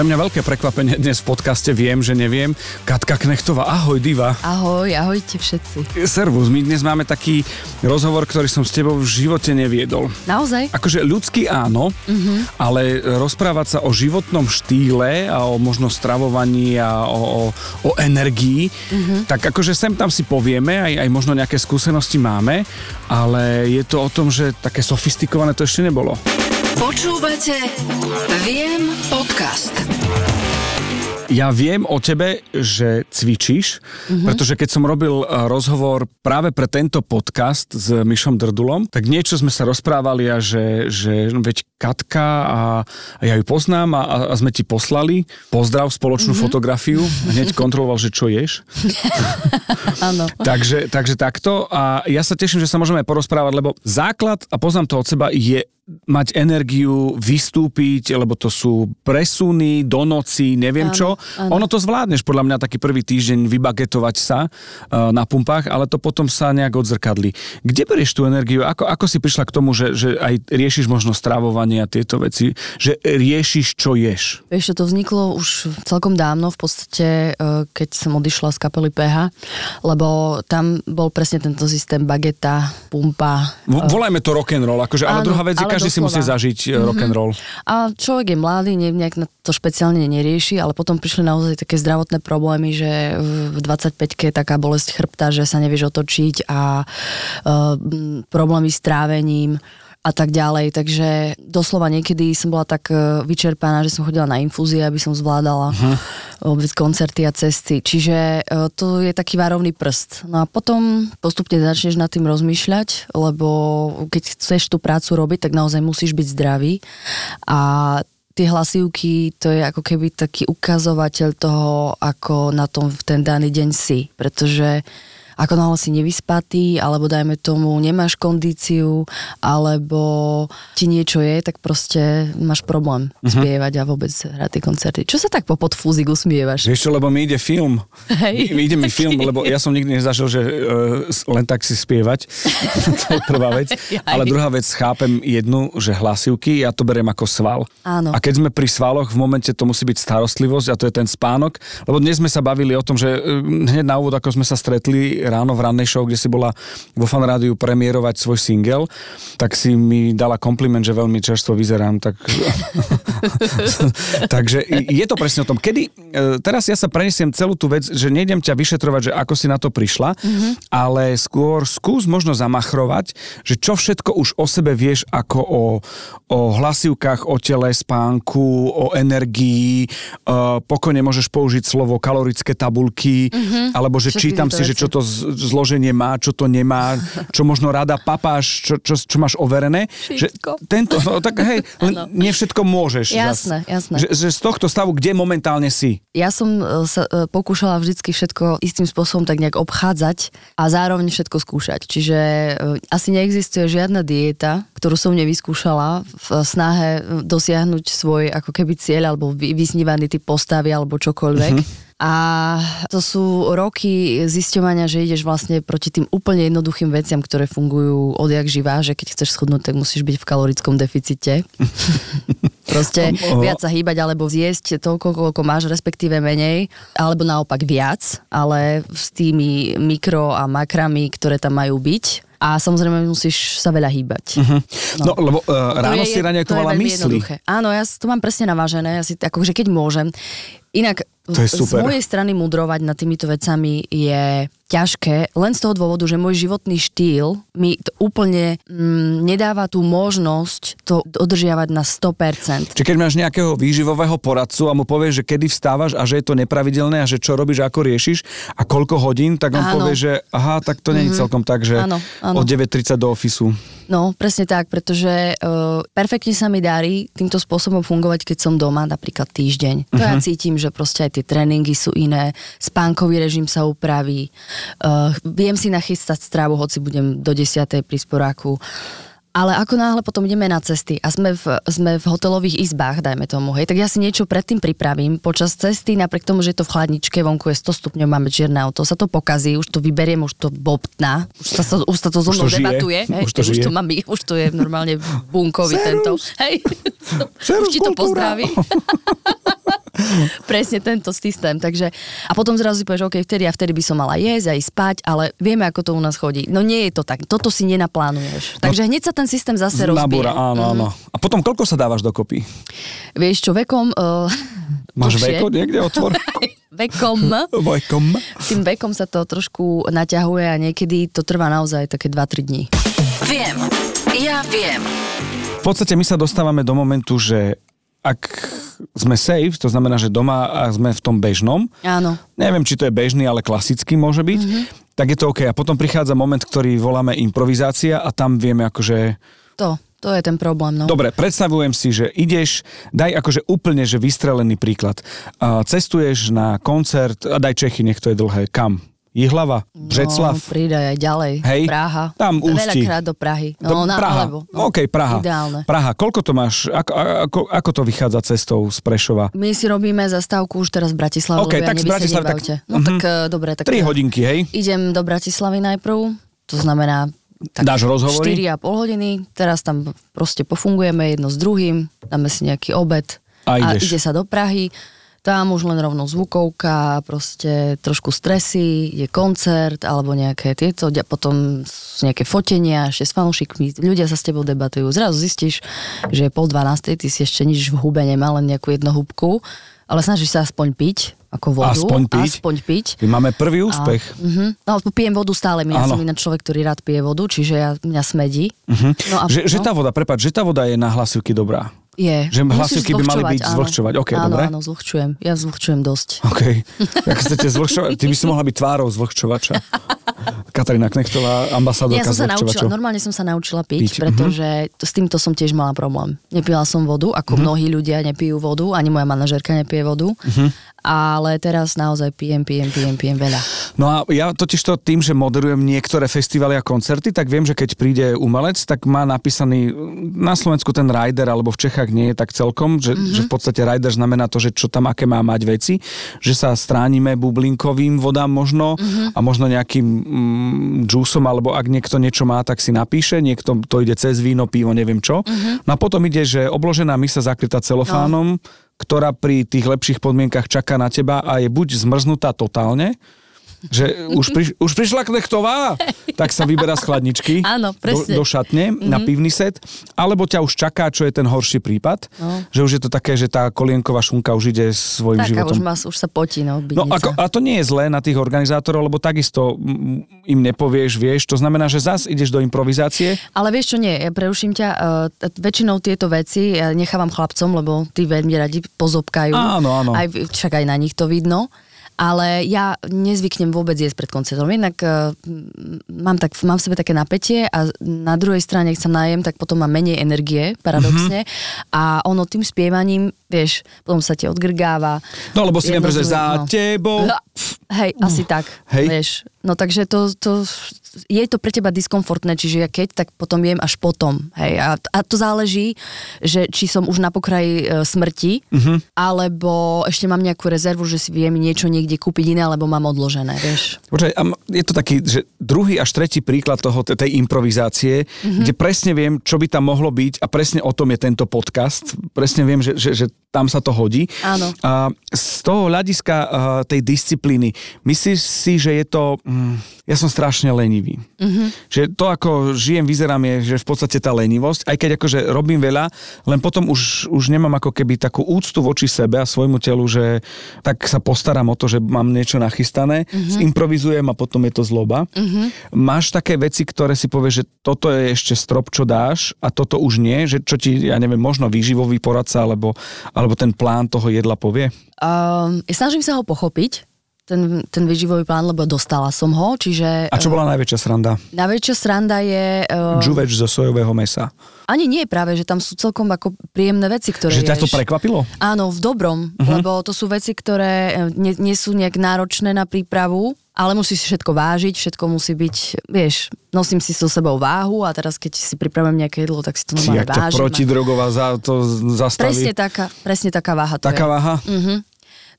Pre mňa veľké prekvapenie dnes v podcaste, viem, že neviem. Katka Knechtová, ahoj diva. Ahoj, ahojte všetci. Servus, my dnes máme taký rozhovor, ktorý som s tebou v živote neviedol. Naozaj? Akože ľudský áno, uh-huh. ale rozprávať sa o životnom štýle a o možno stravovaní a o, o, o energii, uh-huh. tak akože sem tam si povieme, aj, aj možno nejaké skúsenosti máme, ale je to o tom, že také sofistikované to ešte nebolo. Počúvate Viem podcast. Ja viem o tebe, že cvičíš, mm-hmm. pretože keď som robil eh, rozhovor práve pre tento podcast s Myšom Drdulom, tak niečo sme sa rozprávali a že, že no veď Katka a, a ja ju poznám a, a sme ti poslali pozdrav, spoločnú mm-hmm. fotografiu, hneď kontroloval, že čo ješ. Áno. takže, takže takto a ja sa teším, že sa môžeme porozprávať, lebo základ, a poznám to od seba, je mať energiu, vystúpiť, lebo to sú presuny do noci, neviem áno, čo. Áno. Ono to zvládneš podľa mňa taký prvý týždeň vybagetovať sa uh, na pumpách, ale to potom sa nejak odzrkadli. Kde berieš tú energiu? Ako, ako si prišla k tomu, že, že aj riešiš možno stravovanie a tieto veci? Že riešiš, čo ješ? Vieš, to vzniklo už celkom dávno, v podstate, uh, keď som odišla z kapely PH, lebo tam bol presne tento systém bageta, pumpa. Uh, Volajme to rock and roll, akože, ale áno, druhá vec je, každý si musí zažiť mm-hmm. rock and roll. A človek je mladý, nejak na to špeciálne nerieši, ale potom prišli naozaj také zdravotné problémy, že v 25-ke taká bolesť chrbta, že sa nevieš otočiť a uh, problémy s trávením a tak ďalej. Takže doslova niekedy som bola tak e, vyčerpaná, že som chodila na infúzie, aby som zvládala uh-huh. vôbec koncerty a cesty. Čiže e, to je taký varovný prst. No a potom postupne začneš nad tým rozmýšľať, lebo keď chceš tú prácu robiť, tak naozaj musíš byť zdravý a tie hlasivky, to je ako keby taký ukazovateľ toho, ako na tom v ten daný deň si. Pretože ako náhle si nevyspatý, alebo dajme tomu nemáš kondíciu, alebo ti niečo je, tak proste máš problém uh-huh. spievať a vôbec hrať tie koncerty. Čo sa tak po podfúzik usmievaš? Vieš čo, lebo mi ide film. Hej. Mi, ide mi film, lebo ja som nikdy nezažil, že uh, len tak si spievať. to je prvá vec. Ale druhá vec, chápem jednu, že hlasivky, ja to beriem ako sval. Áno. A keď sme pri svaloch, v momente to musí byť starostlivosť a to je ten spánok. Lebo dnes sme sa bavili o tom, že hneď na úvod, ako sme sa stretli, ráno v rannej show, kde si bola vo fan rádiu premiérovať svoj single, tak si mi dala kompliment, že veľmi čerstvo vyzerám. Tak... Takže je to presne o tom. Kedy, e, teraz ja sa prenesiem celú tú vec, že nejdem ťa vyšetrovať, že ako si na to prišla, mm-hmm. ale skôr skús možno zamachrovať, že čo všetko už o sebe vieš ako o, o hlasivkách, o tele, spánku, o energii, uh, pokojne môžeš použiť slovo kalorické tabulky, mm-hmm. alebo že Všetky čítam si, veci. že čo to zloženie má, čo to nemá, čo možno rada papáš, čo, čo, čo máš overené. Všetko. Že tento, no, tak hej, len nie všetko môžeš. Jasné, zas. jasné. Že, že z tohto stavu, kde momentálne si? Ja som e, sa e, pokúšala vždycky všetko istým spôsobom tak nejak obchádzať a zároveň všetko skúšať. Čiže e, asi neexistuje žiadna dieta, ktorú som nevyskúšala v snahe dosiahnuť svoj ako keby cieľ alebo vysnívaný typ postavy alebo čokoľvek. Uh-huh a to sú roky zisťovania, že ideš vlastne proti tým úplne jednoduchým veciam, ktoré fungujú odjak živá, že keď chceš schudnúť, tak musíš byť v kalorickom deficite. Proste viac sa hýbať alebo zjesť toľko, koľko máš, respektíve menej, alebo naopak viac, ale s tými mikro a makrami, ktoré tam majú byť a samozrejme musíš sa veľa hýbať. Uh-huh. No. no, lebo uh, ráno je, si raňajkovala mysli. Jednoduché. Áno, ja to mám presne navážené, ja si, akože keď môžem. Inak to je super. z mojej strany mudrovať nad týmito vecami je ťažké, len z toho dôvodu, že môj životný štýl mi to úplne mm, nedáva tú možnosť to dodržiavať na 100%. Čiže keď máš nejakého výživového poradcu a mu povieš, že kedy vstávaš a že je to nepravidelné a že čo robíš, ako riešiš a koľko hodín, tak on áno. povie, že aha, tak to nie je mm-hmm. celkom tak, že áno, áno. od 9.30 do ofisu. No, presne tak, pretože uh, perfektne sa mi darí týmto spôsobom fungovať, keď som doma, napríklad týždeň. To uh-huh. ja mhm. cítim, že proste aj tie tréningy sú iné, spánkový režim sa upraví, uh, viem si nachystať stravu, hoci budem do 10. pri sporáku. Ale ako náhle potom ideme na cesty a sme v, sme v hotelových izbách, dajme tomu, hej, tak ja si niečo predtým pripravím počas cesty, napriek tomu, že je to v chladničke, vonku je 100 stupňov, máme čierne auto, sa to pokazí, už to vyberiem, už to bobtná, už sa, už sa to so mnou debatuje, hej, už to, už, to mám, už to je normálne bunkový tento, hej, už ti to pozdraví. Presne tento systém. Takže, a potom zrazu si povieš, OK, vtedy a vtedy by som mala jesť a ísť spať, ale vieme, ako to u nás chodí. No nie je to tak. Toto si nenaplánuješ. Takže hneď sa ten systém zase rozbije. Nabúra, áno, áno. A potom koľko sa dávaš dokopy? Vieš čo, vekom... Uh, Máš veko niekde otvor? Vekom. Vekom. Tým vekom sa to trošku naťahuje a niekedy to trvá naozaj také 2-3 dní. Viem. Ja viem. V podstate my sa dostávame do momentu, že ak sme safe, to znamená, že doma a sme v tom bežnom, Áno. neviem, či to je bežný, ale klasický môže byť, Mhm. tak je to OK. A potom prichádza moment, ktorý voláme improvizácia a tam vieme akože... To, to je ten problém. No. Dobre, predstavujem si, že ideš, daj akože úplne, že vystrelený príklad. Cestuješ na koncert, a daj Čechy, nech to je dlhé, kam? Jihlava? Břeclav? No, pridaj aj ďalej. Hej. Praha. Tam Ústí. Veľakrát do Prahy. Do- No, na, Praha. Alebo, no, OK, Praha. Ideálne. Praha. Koľko to máš? Ako, ako, ako to vychádza cestou z Prešova? My si robíme zastávku už teraz v Bratislave, OK, tak z Bratislavy, tak-. No Mhm. tak uh, dobre, tak 3 eh, hodinky, hej? idem do Bratislavy najprv, to znamená tak Dáš rozhovory? 4,5 hodiny, teraz tam proste pofungujeme jedno s druhým, dáme si nejaký obed A a ideš. ide sa do Prahy. Tam už len rovno zvukovka, proste trošku stresy, je koncert alebo nejaké tieto, a potom nejaké fotenia ešte s fanúšikmi, ľudia sa s tebou debatujú. Zrazu zistíš, že je pol dvanástej, ty si ešte nič v hube nemal, len nejakú jednu hubku, ale snažíš sa aspoň piť, ako vodu. Aspoň piť? Aspoň piť. My máme prvý úspech. A, uh-huh. No, pijem vodu stále, ja som ináč človek, ktorý rád pije vodu, čiže ja, mňa smedí. Uh-huh. No a, že, že no, tá voda, prepáč, že tá voda je na hlasivky dobrá. Je. že hlasivky by mali byť áno. zvlhčovať. OK, áno, dobre. Áno, zvlhčujem. Ja zvlhčujem dosť. OK. Jak chcete zvlhčovať, ty by si mohla byť tvárou zvlhčovača. Katarína Knechtová, ambasádorka Ja som sa naučila, normálne som sa naučila piť, Piť, mhm. pretože to, s týmto som tiež mala problém. Nepila som vodu, ako Mhm. mnohí ľudia nepijú vodu, ani moja manažérka nepije vodu, Mhm. Ale teraz naozaj pijem, pijem, pijem, pijem veľa. No a ja totiž to tým, že moderujem niektoré festivaly a koncerty, tak viem, že keď príde umelec, tak má napísaný na Slovensku ten rider, alebo v Čechách nie je tak celkom, že, mm-hmm. že v podstate rider znamená to, že čo tam aké má mať veci, že sa stránime bublinkovým vodám možno mm-hmm. a možno nejakým mm, džúsom, alebo ak niekto niečo má, tak si napíše, niekto to ide cez víno, pivo, neviem čo. Mm-hmm. No a potom ide, že obložená misa zakrytá celofánom, no. Ktorá pri tých lepších podmienkach čaká na teba a je buď zmrznutá totálne, že už, priš, už prišla knechtová, tak sa vyberá z chladničky Áno, do, presne. do šatne mm-hmm. na pivný set, alebo ťa už čaká, čo je ten horší prípad, No. že už je to také, že tá kolienková šunka už ide svojim Tak a životom. už, už sa potí, no, No ako, a to nie je zlé na tých organizátorov, lebo takisto im nepovieš, vieš, to znamená, že zas ideš do improvizácie. Ale vieš čo, nie, ja preruším ťa, uh, t- väčšinou tieto veci ja nechávam chlapcom, lebo tí veľmi radi pozobkajú. Áno, áno. Aj, však aj na nich to vidno. Ale ja nezvyknem vôbec jesť pred koncertom. Jednak uh, mám, tak, mám v sebe také napätie a na druhej strane, keď sa najem, tak potom mám menej energie, paradoxne. Mhm. A ono tým spievaním, vieš, potom sa ti odgrgáva. No lebo si viem, že za no. tebou. Hej, asi tak. Hej. Vieš. No takže to, to, je to pre teba diskomfortné, čiže ja keď, tak potom jem až potom. Hej. A, a to záleží, že či som už na pokraji e, smrti, Mhm. alebo ešte mám nejakú rezervu, že si viem niečo niekde kúpiť iné, alebo mám odložené, vieš. Počkaj, je to taký, že druhý až tretí príklad toho, te- tej improvizácie, mm-hmm. kde presne viem, čo by tam mohlo byť a presne o tom je tento podcast. Presne viem, že, že, že tam sa to hodí. Áno. A z toho hľadiska uh, tej disciplíny, myslíš si, že je to... Mm, ja som strašne lenivý. Mhm. Mm-hmm. Že to, ako žijem, vyzerám, je, že v podstate tá lenivosť, aj keď akože robím veľa, len potom už, už nemám ako keby takú úctu voči sebe a svojmu telu, že tak sa postaram o to, že mám niečo nachystané, Mhm. mm-hmm. improvizujem a potom je to zloba. Mm-hmm. Máš také veci, ktoré si povieš, že toto je ešte strop, čo dáš a toto už nie, že čo ti, ja neviem, možno výživový poradca alebo, alebo ten plán toho jedla povie? Um, snažím sa ho pochopiť, ten, ten výživový plán, lebo dostala som ho, čiže... A čo bola najväčšia sranda? Najväčšia sranda je... Uh, Žuveč zo sojového mesa. ani nie práve, že tam sú celkom ako príjemné veci, ktoré Že ťa to prekvapilo? Áno, v dobrom, uh-huh. lebo to sú veci, ktoré e, nie, nie sú nejak náročné na prípravu, ale musíš si všetko vážiť, všetko musí byť, vieš, nosím si so sebou váhu a teraz keď si pripravujem nejaké jedlo, tak si to normálne vážim. protidrogová za, to zastaví? Presne taká, presne taká váha to Taká je. váha? Mhm.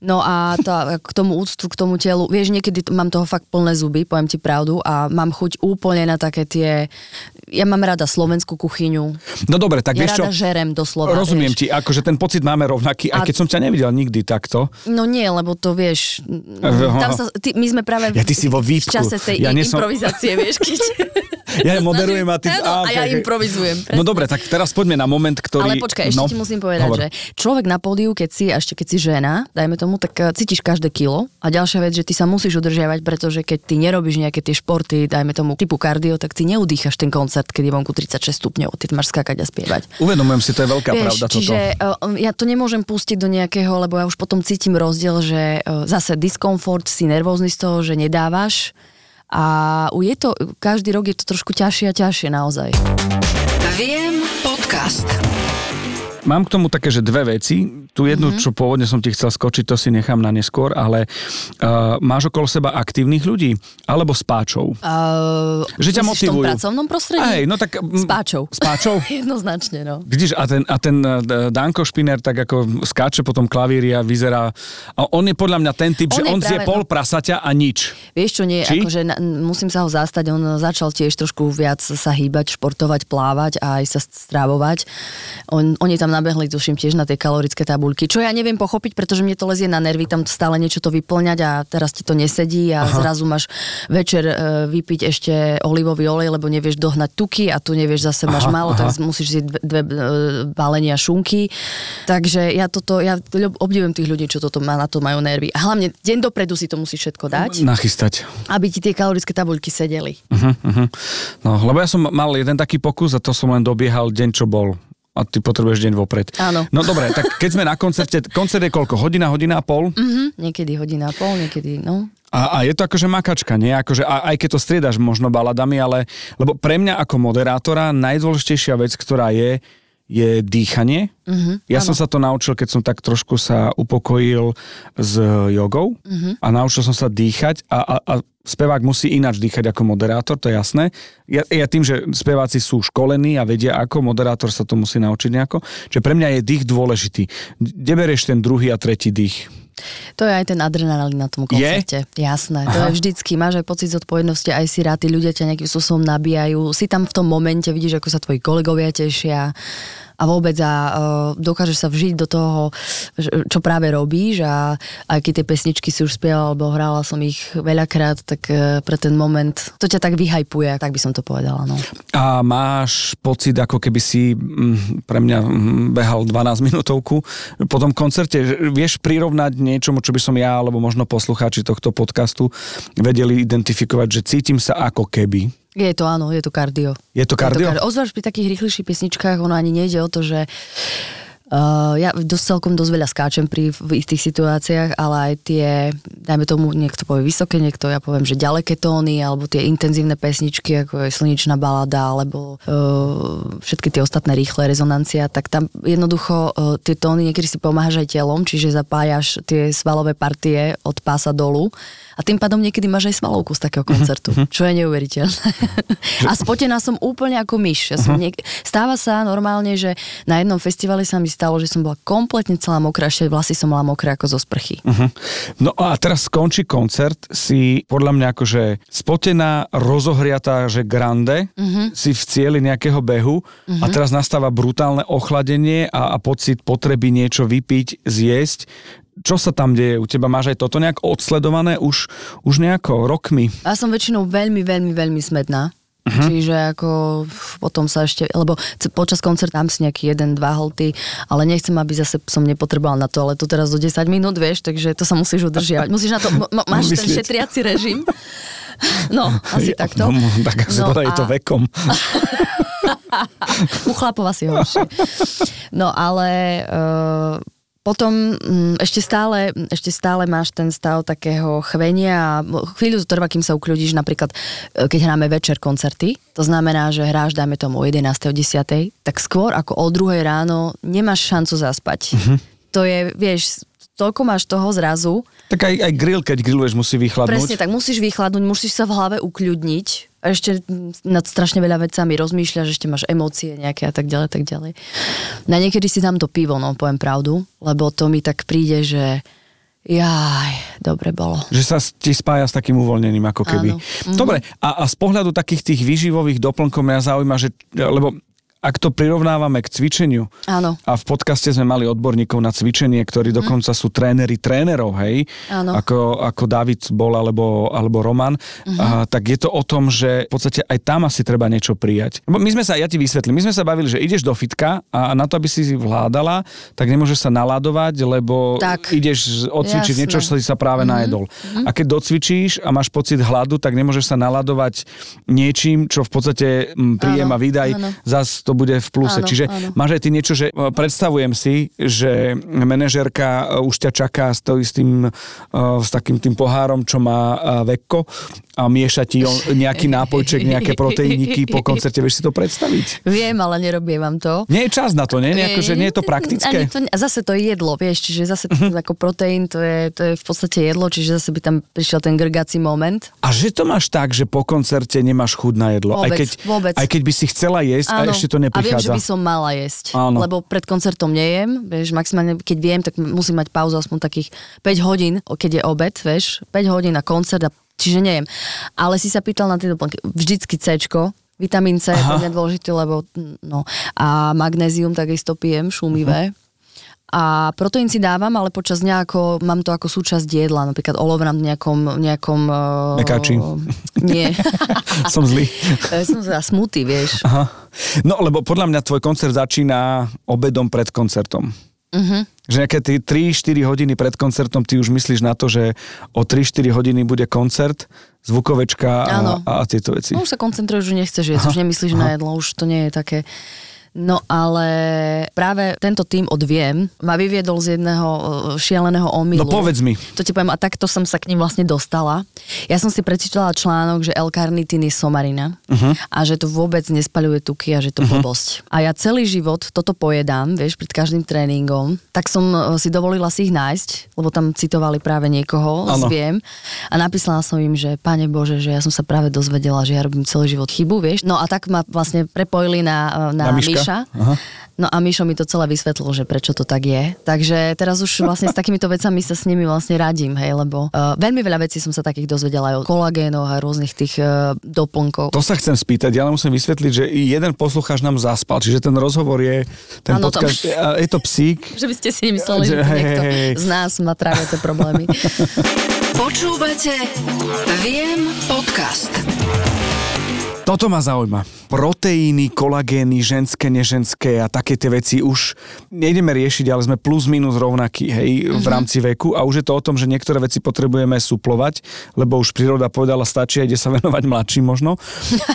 No a to, k tomu úctu, k tomu telu, vieš, niekedy mám toho fakt plné zuby, poviem ti pravdu, a mám chuť úplne na také tie, ja mám rada slovenskú kuchyňu. No dobre, tak ja vieš čo? rada žerem doslova. Rozumiem vieš. ti, akože ten pocit máme rovnaký, aj A- keď som ťa nevidel nikdy takto. No nie, lebo to vieš, tam sa, ty, my sme práve Ja, ty si vo v výpku. čase tej Ja som- improvizácie, vieš, keď... Ja moderujem a ty... Áno, a ja okej, okej. improvizujem. No presne. dobre, tak teraz poďme na moment, ktorý... Ale počkaj, ešte no, ti musím povedať, hovor. že človek na pódiu, keď si, a ešte keď si žena, dajme tomu, tak eh, cítiš každé kilo. A ďalšia vec, že ty sa musíš udržiavať, pretože keď ty nerobíš nejaké tie športy, dajme tomu typu kardio, tak ty neudýchaš ten koncert, keď je vonku 36 stupňov, ty máš skákať a spievať. Uvedomujem si, to je veľká Vieš, pravda čiže toto. uh, ja to nemôžem pustiť do nejakého, lebo ja už potom cítim rozdiel, že uh, zase diskomfort, si nervózny z toho, že nedávaš. A je to, každý rok je to trošku ťažšie a ťažšie naozaj. Viem podcast. Mám k tomu také, že dve veci. Tu jednu, Mhm. mm-hmm. čo pôvodne som ti chcel skočiť, to si nechám na neskôr, ale uh, máš okolo seba aktívnych ľudí? Alebo spáčov? Uh, Že ťa myslíš v tom motivujú. pracovnom prostredí? Hej, no tak... mm, S páčou. S páčou? Jednoznačne, no. Vidíš, a ten, a ten eh, Danko Špiner tak ako skáče po tom klavíri a vyzerá... A on je podľa mňa ten typ, On že on zje pol no. prasaťa a nič. Vieš čo, nie, Či? akože na, musím sa ho zastať, on začal tiež trošku viac sa hýbať, športovať, plávať a aj sa strávovať. On, oni tam nabehli, tuším, tiež na tie kalorické tabuľky, čo ja neviem pochopiť, pretože mne to lezie na nervy, tam stále niečo to vyplňať a teraz ti to nesedí a Aha. zrazu máš večer e, vypiť ešte olivový olej, lebo nevieš dohnať tuky a tu nevieš zase máš Aha, málo, aha. tak musíš zjeť dve, dve e, balenia šunky. Takže ja toto, ja obdivujem tých ľudí, čo toto má, na to majú nervy. A hlavne deň dopredu si to musíš všetko dať Nachystať. aby ti tie kalorické tabuľky sedeli. Uh-huh, uh-huh. No, lebo ja som mal jeden taký pokus a to som len dobiehal deň, čo bol. A ty potrebuješ deň vopred. Áno. No dobre, tak keď sme na koncerte, koncert je koľko? Hodina, hodina a pol? Mhm, niekedy hodina a pol, niekedy, no. A, a je to akože makačka, nie? Akože, a, aj keď to striedaš možno baladami, ale... Lebo pre mňa ako moderátora najdôležitejšia vec, ktorá je, je dýchanie. Uh-huh, ja som sa to naučil, keď som tak trošku sa upokojil s jogou uh-huh. a naučil som sa dýchať a, a, a spevák musí ináč dýchať ako moderátor, to je jasné. Ja, ja tým, že speváci sú školení a vedia ako, moderátor sa to musí naučiť nejako. Čiže pre mňa je dých dôležitý. Kde berieš ten druhý a tretí dých? To je aj ten adrenalín na tom koncerte. Je? Jasné, to Aha. je vždycky. Máš aj pocit zodpovednosti, aj si rád, tí ľudia ťa nejakým spôsobom nabíjajú. Si tam v tom momente, vidíš, ako sa tvoji kolegovia tešia a vôbec a uh, dokážeš sa vžiť do toho, čo práve robíš a aj keď tie pesničky si už spievala, alebo hrala som ich veľakrát, tak uh, pre ten moment to ťa tak vyhajpuje, tak by som to povedala. No. A máš pocit, ako keby si mm, pre mňa mm, behal 12 minútovku po tom koncerte. Vieš prirovnať niečomu, čo by som ja, alebo možno poslucháči tohto podcastu vedeli identifikovať, že cítim sa ako keby. Je to áno, je to kardio. Je to kardio? Ozvlášť pri takých rýchlejších pesničkách, ono ani nejde o to, že Uh, ja dosť celkom dosť veľa skáčem pri v tých situáciách, ale aj tie, dajme tomu, niekto povie vysoké, niekto ja poviem, že ďaleké tóny, alebo tie intenzívne pesničky, ako je slnečná balada, alebo uh, všetky tie ostatné rýchle rezonancia, tak tam jednoducho uh, tie tóny niekedy si pomáhaš aj telom, čiže zapájaš tie svalové partie od pása dolu a tým pádom niekedy máš aj svalovku z takého koncertu, čo je neuveriteľné. a spotená som úplne ako myš. Ja som niek- stáva sa normálne, že na jednom festivale sa mi stalo, že som bola kompletne celá mokrá, ešte vlasy som mala mokré ako zo sprchy. Uh-huh. No a teraz skončí koncert, si podľa mňa akože spotená, rozohriatá, že grande, uh-huh. si v cieli nejakého behu uh-huh. a teraz nastáva brutálne ochladenie a, a pocit potreby niečo vypiť, zjesť. Čo sa tam deje? U teba máš aj toto nejak odsledované už, už nejako rokmi? Ja som väčšinou veľmi, veľmi, veľmi smedná. Uh-huh. Čiže ako potom sa ešte, lebo počas koncertu dám si nejaký jeden, dva holty, ale nechcem, aby zase som nepotreboval na to, ale to teraz do 10 minút, vieš, takže to sa musíš udržiavať. Musíš na to, m- máš ten Myslieť. šetriaci režim. No, asi Ja- takto. No, tak asi no, je to vekom. U chlapov asi horšie. No ale uh, potom mm, ešte stále, ešte stále máš ten stav takého chvenia a chvíľu to trvá, kým sa ukľudíš, napríklad e, keď hráme večer koncerty, to znamená, že hráš, dáme tomu o 11. o 10. tak skôr ako o 2. ráno nemáš šancu zaspať. Mhm. To je, vieš, toľko máš toho zrazu, Tak aj, aj grill, keď grilluješ, musí vychladnúť. Presne tak, musíš vychladnúť, musíš sa v hlave ukľudniť a ešte nad strašne veľa vecami rozmýšľaš, ešte máš emócie nejaké a tak ďalej, tak ďalej. Na niekedy si dám to pivo, no poviem pravdu, lebo to mi tak príde, že Jaj, dobre bolo. Že sa ti spája s takým uvoľnením, ako keby. Áno. Mhm. Dobre, a, a z pohľadu takých tých výživových doplnkov mňa zaujíma, že, lebo ak to prirovnávame k cvičeniu, Áno. a v podcaste sme mali odborníkov na cvičenie, ktorí dokonca sú tréneri trénerov, hej, Áno. ako, ako David bol alebo, alebo Roman, a, tak je to o tom, že v podstate aj tam asi treba niečo prijať. My sme sa, ja ti vysvetlím, my sme sa bavili, že ideš do fitka a na to, aby si vládala, tak nemôžeš sa naladovať, lebo Tak. ideš odcvičiť Jasné. niečo, čo si sa práve najedol. A keď docvičíš a máš pocit hladu, tak nemôžeš sa naladovať niečím, čo v podstate mm, príjem a výdaj áno. To bude v pluse. Áno, Čiže áno. máš aj ty niečo, že e, predstavujem si, že manažérka e, už ťa čaká s, to, s, tým, e, s takým tým pohárom, čo má vekko a mieša ti on nejaký nápojček, nejaké proteíniky po koncerte. Vieš si to predstaviť? Viem, ale nerobievam to. Nie je čas na to, nie? Nejako, že nie je to praktické? Ani to, a zase to je jedlo, vieš, čiže zase uh-huh. ako proteín, to je, to je v podstate jedlo, čiže zase by tam prišiel ten grgací moment. A že to máš tak, že po koncerte nemáš chuť na jedlo? aj, Vôbec, keď, vôbec. aj keď by si chcela jesť a ešte to a viem, že neprichádza. by som mala jesť, Áno. lebo pred koncertom nejem, vieš, maximálne keď viem, tak musím mať pauzu aspoň takých 5 hodín, keď je obed, vieš, 5 hodín na koncert a čiže nejem. Ale si sa pýtal na tie doplnky, vždycky C, vitamín C je pre mňa dôležitý, lebo no, a magnézium takisto pijem, šumivé. A proteín si dávam, ale počas dňa ako, mám to ako súčasť jedla, napríklad olovram v nejakom... nejakom eh, Mekáči. Nie. Som zlý. Som za smutý, vieš. Aha. No, lebo podľa mňa tvoj koncert začína obedom pred koncertom. Mhm. Že nejaké ty 3-4 hodiny pred koncertom ty už myslíš na to, že o 3-4 hodiny bude koncert, zvukovečka a, a, tieto veci. No už sa koncentruješ, že nechceš jesť, už nemyslíš na jedlo, už to nie je také... No ale práve tento tým od Viem ma vyviedol z jedného e, šialeného omylu. No povedz mi. To ti poviem, a takto som sa k ním vlastne dostala. Ja som si prečítala článok, že L-karnitín je somarina uh-huh. a že to vôbec nespaľuje tuky a že to uh-huh. blbosť. A ja celý život toto pojedám, vieš, pred každým tréningom, tak som e, si dovolila si ich nájsť, lebo tam citovali práve niekoho Áno. z Viem a napísala som im, že pane Bože, že ja som sa práve dozvedela, že ja robím celý život chybu, vieš. No a tak ma vlastne prepojili na, Na na, na? Miša. Aha. No a Mišo mi to celé vysvetlil, že prečo to tak je. Takže teraz už vlastne s takýmito vecami sa s nimi vlastne radím, hej, lebo uh, veľmi veľa vecí som sa takých dozvedela aj o kolagénoch a rôznych tých uh, doplnkov. To sa chcem spýtať, ja len musím vysvetliť, že jeden poslucháč nám zaspal, čiže ten rozhovor je, ten tam- podcast, a je to psík. Že by ste si nemysleli, že to Hej, niekto hej. z nás má tráviace problémy. Počúvate Viem podcast. Toto ma zaujíma. Proteíny, kolagény, ženské, neženské a také tie veci už nejdeme riešiť, ale sme plus minus rovnakí, hej, v Mhm. rámci veku a už je to o tom, že niektoré veci potrebujeme suplovať, lebo už príroda povedala, stačí, a ide sa venovať mladším možno,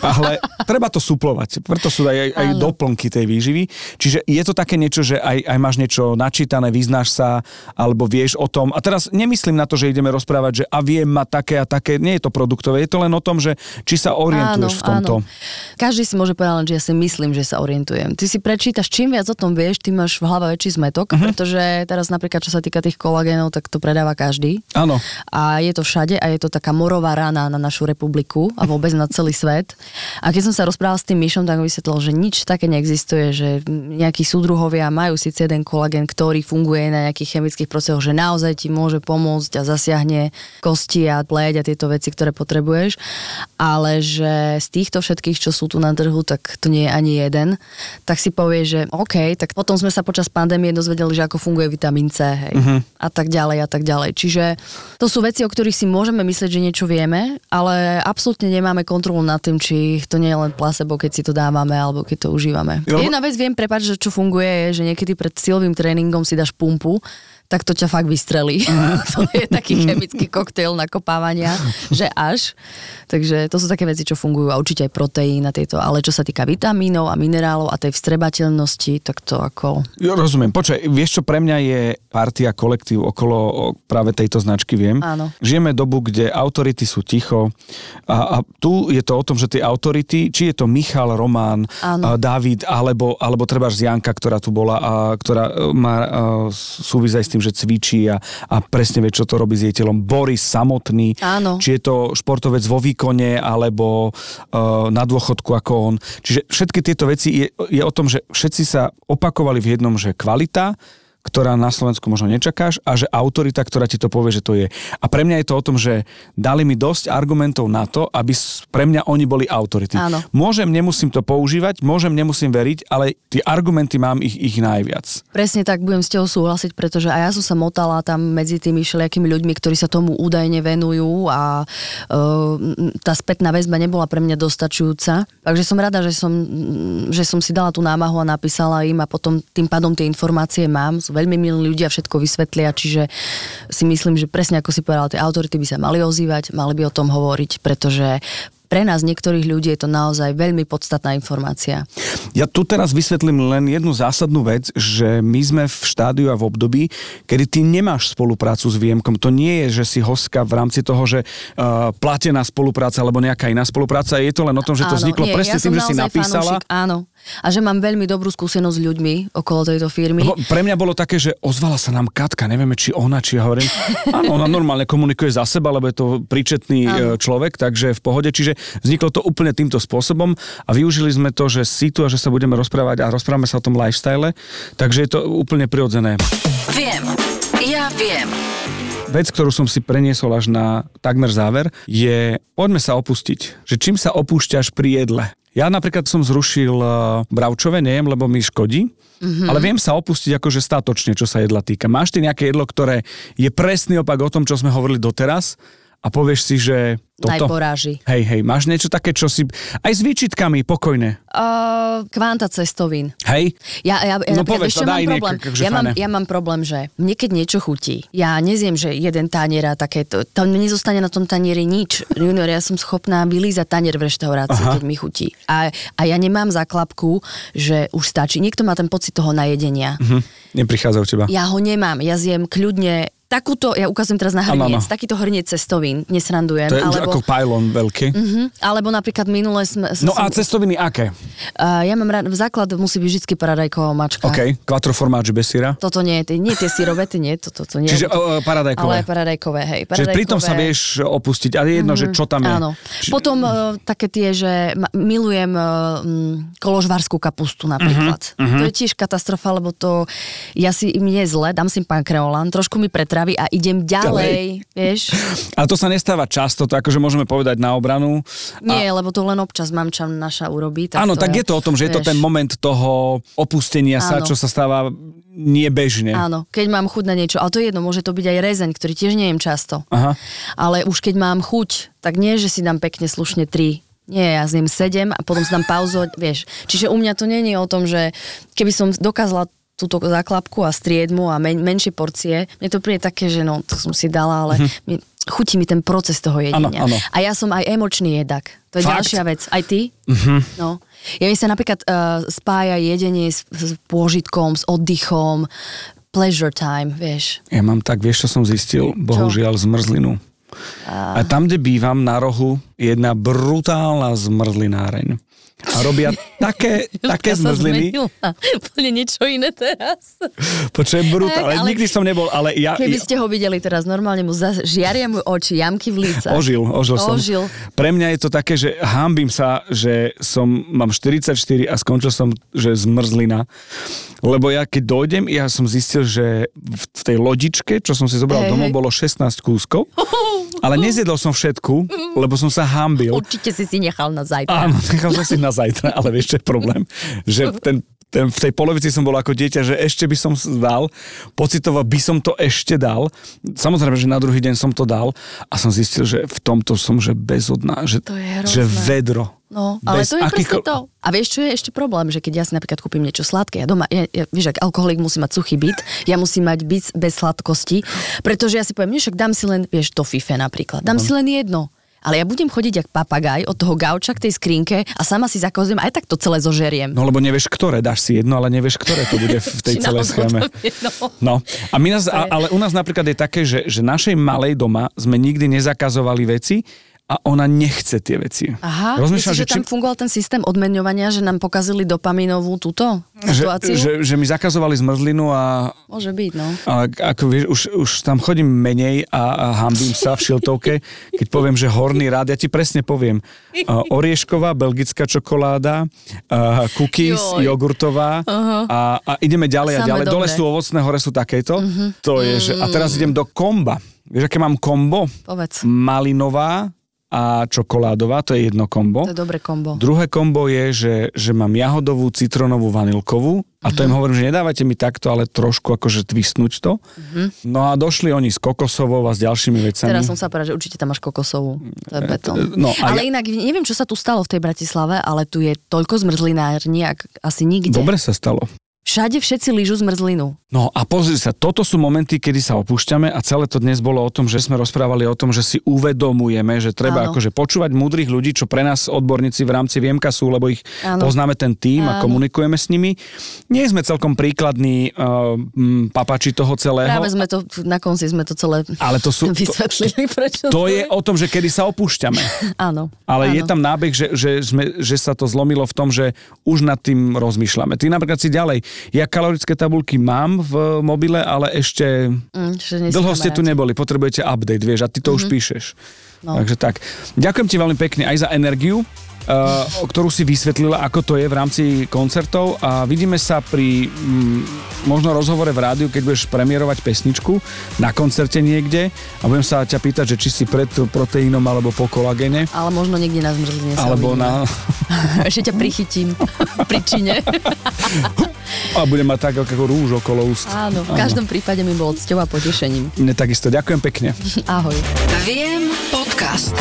ale treba to suplovať, preto sú aj, aj Áno. doplnky tej výživy. Čiže je to také niečo, že aj, aj máš niečo načítané, vyznáš sa, alebo vieš o tom. A teraz nemyslím na to, že ideme rozprávať, že a viem ma také a také, nie je to produktové, je to len o tom, že či sa orientuješ v tomto. Každý si môže povedať, len, že ja si myslím, že sa orientujem. Ty si prečítaš, čím viac o tom vieš, tým máš v hlave väčší zmetok, uh-huh. pretože teraz napríklad, čo sa týka tých kolagénov, tak to predáva každý. Áno. A je to všade a je to taká morová rana na našu republiku a vôbec na celý svet. A keď som sa rozprávala s tým Myšom, tak vysvetlil, že nič také neexistuje, že nejakí súdruhovia majú síce jeden kolagén, ktorý funguje na nejakých chemických procesoch, že naozaj ti môže pomôcť a zasiahne kosti a pleť a tieto veci, ktoré potrebuješ, ale že z týchto všetkých, čo sú tu na trhu, tak to nie je ani jeden, tak si povie, že OK, tak potom sme sa počas pandémie dozvedeli, že ako funguje vitamín C, hej, uh-huh. a tak ďalej a tak ďalej. Čiže to sú veci, o ktorých si môžeme myslieť, že niečo vieme, ale absolútne nemáme kontrolu nad tým, či to nie je len placebo, keď si to dávame alebo keď to užívame. Jo. Jedna vec viem, prepáč, že čo funguje, je, že niekedy pred silovým tréningom si dáš pumpu, tak to ťa fakt vystrelí. to je taký chemický koktejl nakopávania, že až. Takže to sú také veci, čo fungujú a určite aj proteín a tieto, ale čo sa týka vitamínov a minerálov a tej vstrebateľnosti, tak to ako... Jo, rozumiem. Počkaj, vieš čo pre mňa je partia, kolektív okolo práve tejto značky, viem. Áno. Žijeme dobu, kde autority sú ticho a, a tu je to o tom, že tie autority, či je to Michal, Román, a Áno. David, alebo, alebo treba Janka, ktorá tu bola a ktorá e, má e, súvisť aj s tým, že cvičí a, a presne vie, čo to robí s jej telom. Boris samotný, Áno. či je to športovec vo výkone alebo uh, na dôchodku ako on. Čiže všetky tieto veci je, je o tom, že všetci sa opakovali v jednom, že kvalita, ktorá na Slovensku možno nečakáš a že autorita, ktorá ti to povie, že to je. A pre mňa je to o tom, že dali mi dosť argumentov na to, aby pre mňa oni boli autority. Áno. Môžem, nemusím to používať, môžem, nemusím veriť, ale tie argumenty mám ich, ich najviac. Presne tak budem s tebou súhlasiť, pretože aj ja som sa motala tam medzi tými všelijakými ľuďmi, ktorí sa tomu údajne venujú a uh, tá spätná väzba nebola pre mňa dostačujúca. Takže som rada, že som, že som si dala tú námahu a napísala im a potom tým pádom tie informácie mám. Veľmi milí ľudia, všetko vysvetlia, čiže si myslím, že presne ako si povedala, tie autority by sa mali ozývať, mali by o tom hovoriť, pretože pre nás niektorých ľudí je to naozaj veľmi podstatná informácia. Ja tu teraz vysvetlím len jednu zásadnú vec, že my sme v štádiu a v období, kedy ty nemáš spoluprácu s výjemkom. To nie je, že si hostka v rámci toho, že uh, platená spolupráca alebo nejaká iná spolupráca. Je to len o tom, že to Áno, vzniklo nie, presne ja tým, že si napísala. Fanúšik, áno. A že mám veľmi dobrú skúsenosť s ľuďmi okolo tejto firmy. Lebo pre mňa bolo také, že ozvala sa nám Katka, nevieme, či ona, či ja hovorím. Áno, ona normálne komunikuje za seba, lebo je to príčetný Áno. e, človek, takže v pohode. Čiže vzniklo to úplne týmto spôsobom a využili sme to, že si tu a že sa budeme rozprávať a rozprávame sa o tom lifestyle, takže je to úplne prirodzené. Viem. Ja viem. Vec, ktorú som si preniesol až na takmer záver, je poďme sa opustiť. Že čím sa opúšťaš pri jedle. Ja napríklad som zrušil uh, bravčové, nejem, lebo mi škodí, mm-hmm. ale viem sa opustiť akože statočne, čo sa jedla týka. Máš ty nejaké jedlo, ktoré je presný opak o tom, čo sme hovorili doteraz a povieš si, že toto... Najporáži. Hej, hej, máš niečo také, čo si... Aj s výčitkami, pokojne. Uh, kvanta cestovín. Hej? Ja, ja, ja No napríklad, povedz, vieš, čo daj mám problém? Ja mám, ja mám problém, že mne keď niečo chutí, ja nezjem, že jeden tanier a takéto, tam nezostane na tom tanieri nič. Junior, ja som schopná vylízať tanier v reštaurácii, Aha. keď mi chutí. A, a ja nemám záklapku, že už stačí. Niekto má ten pocit toho najedenia. Hm, neprichádza u teba. Ja ho nemám, ja zjem kľudne takúto, ja ukazujem teraz na hrniec, áno. takýto hrniec cestovín, nesrandujem. To je alebo, ako pylon veľký. Mhm, alebo napríklad minule sme... No som, a cestoviny aké? uh, ja mám rád, v základ musí byť vždy paradajková mačka. OK, quattro formággio bez syra. Toto nie, tie, nie tie syrové, tie nie, toto to nie. Čiže uh, paradajkové. ale paradajkové, hej. Čiže pri tom sa paradajkové. vieš opustiť, ale jedno, že čo tam je. Áno. Či- Potom uh, také tie, že ma, milujem uh, koložvarskú kapustu napríklad. Mhm, Uh-huh, uh-huh. To je tiež katastrofa, lebo to ja si mne je zle, dám si pán kreolán, trošku mi pretraví a idem ďalej, vieš. Ale to sa nestáva často, to akože môžeme povedať na obranu. Nie, lebo to len občas mám čam naša urobí. Tak Áno, to tak je to o tom, že je to vieš. ten moment toho opustenia sa, Áno. čo sa stáva nie bežne. Áno, keď mám chuť na niečo, ale to je jedno, môže to byť aj rezeň, ktorý tiež nejem často. Aha. Ale už keď mám chuť, tak nie, že si dám pekne slušne tri. Nie, ja zjem sedem a potom si dám pauzu, vieš. Čiže u mňa to není o tom, že keby som dokázala túto záklapku a striedmu a men, menšie porcie, mne to príde také, že no, to som si dala, ale mi, chutí mi ten proces toho jedenia. Mhm. Áno, áno. A ja som aj emočný jedak. To je Fakt? Mhm. ďalšia vec. Aj ty? No. Ja mi sa napríklad uh, spája jedenie s, s pôžitkom, s oddychom, pleasure time, vieš. Ja mám tak, vieš, čo som zistil? Bohužiaľ zmrzlinu. A tam, kde bývam na rohu, je jedna brutálna zmrzlináreň. A robia také, také Ja zmrzliny. Úplne niečo iné teraz. Počujem brutálne. Ale- Nikdy som nebol, ale ja... Keby ja ste ho videli teraz, normálne mu žiaria mu oči, jamky v lícach. Ožil, ožil som. Ožil. Pre mňa je to také, že hambím sa, že som, mám 44 a skončil som, že zmrzlina. Lebo ja keď dojdem, ja som zistil, že v tej lodičke, čo som si zobral Hej, domov, hej. bolo 16 kúskov. Ale nezjedol som všetku, lebo som sa hambil. Určite si si nechal na zajtra. Áno, nechal som si na zajtra, ale vieš, čo je problém? Že ten, ten, v tej polovici som bol ako dieťa, že ešte by som dal, pocitovo by som to ešte dal. Samozrejme, že na druhý deň som to dal a som zistil, že v tomto som, že bezodná, že, To je že vedro. No, ale Bez to je akýchko- presne to. A vieš, čo je ešte problém, že keď ja si napríklad kúpim niečo sladké, ja doma, ja, ja, vieš, ak alkoholik musí mať suchý byt, ja musím mať byt bez sladkosti, pretože ja si poviem, nie, však dám si len, vieš, to fife napríklad, dám si len jedno. Ale ja budem chodiť jak papagaj od toho gauča k tej skrinke a sama si zakozím, aj tak to celé zožeriem. No lebo nevieš, ktoré, dáš si jedno, ale nevieš, ktoré to bude v tej celej schéme. no. No, a my nás, ale u nás napríklad je také, že, že našej malej doma sme nikdy nezakazovali veci, a ona nechce tie veci. Aha, Rozmýšľam, myslíš, že, tam či- fungoval ten systém odmeňovania, že nám pokazili dopaminovú túto že, situáciu? že, že mi zakazovali zmrzlinu a Môže byť, no. A ako vieš, už, už tam chodím menej a, a hambím sa v šiltovke, keď poviem, že horný rád, ja ti presne poviem. Uh, oriešková, belgická čokoláda, uh, cookies, Joj. jogurtová a, a ideme ďalej a Samé ďalej. Dole dobré. sú ovocné, hore sú takéto. To je, že, a teraz idem do komba. Vieš, aké mám kombo? Povedz. Malinová a čokoládová, to je jedno kombo. To je dobré kombo. Druhé kombo je, že, že mám jahodovú, citronovú, vanilkovú a to im hovorím, že nedávajte mi takto, ale trošku akože twistnúť to. No a došli oni s kokosovou a s ďalšími vecami. Teraz som sa povedať, že určite tam máš kokosovú. To je betón. no a ale ja- inak, neviem, čo sa tu stalo v tej Bratislave, ale tu je toľko zmrzlinární, ak asi nikde. Dobre sa stalo. Všade všetci lížu zmrzlinu. No a pozri sa, toto sú momenty, kedy sa opúšťame a celé to dnes bolo o tom, že sme rozprávali o tom, že si uvedomujeme, že treba Áno. akože počúvať múdrych ľudí, čo pre nás odborníci v rámci Viemka sú, lebo ich Áno. poznáme ten tým a Áno. komunikujeme s nimi. Nie sme celkom príkladní uh, papači toho celého. Práve sme to, na konci sme to celé Ale to sú... To, vysvetlili, prečo to je o tom, že kedy sa opúšťame. Áno. Ale áno. je tam nábeh, že, že, sme, že sa to zlomilo v tom, že už nad tým rozmýšľame. Ty napríklad si ďalej. Ja kalorické tabulky mám v mobile, ale ešte Mm, dlho ste tu neboli, potrebujete update, vieš, a ty to mm-hmm. už píšeš. No. Takže tak. Ďakujem ti veľmi pekne aj za energiu, ktorú si vysvetlila, ako to je v rámci koncertov a vidíme sa pri mm, možno rozhovore v rádiu, keď budeš premiérovať pesničku na koncerte niekde a budem sa ťa pýtať, že či si pred proteínom alebo po kolagene. Ale možno niekde na zmrzline sa Alebo uvidíme. na... Ešte ťa prichytím pri čine. A budem mať tak ako rúž okolo úst. Áno, v každom prípade mi bolo cťou a potešením. Mne takisto. Ďakujem pekne. Ahoj. Viem podcast.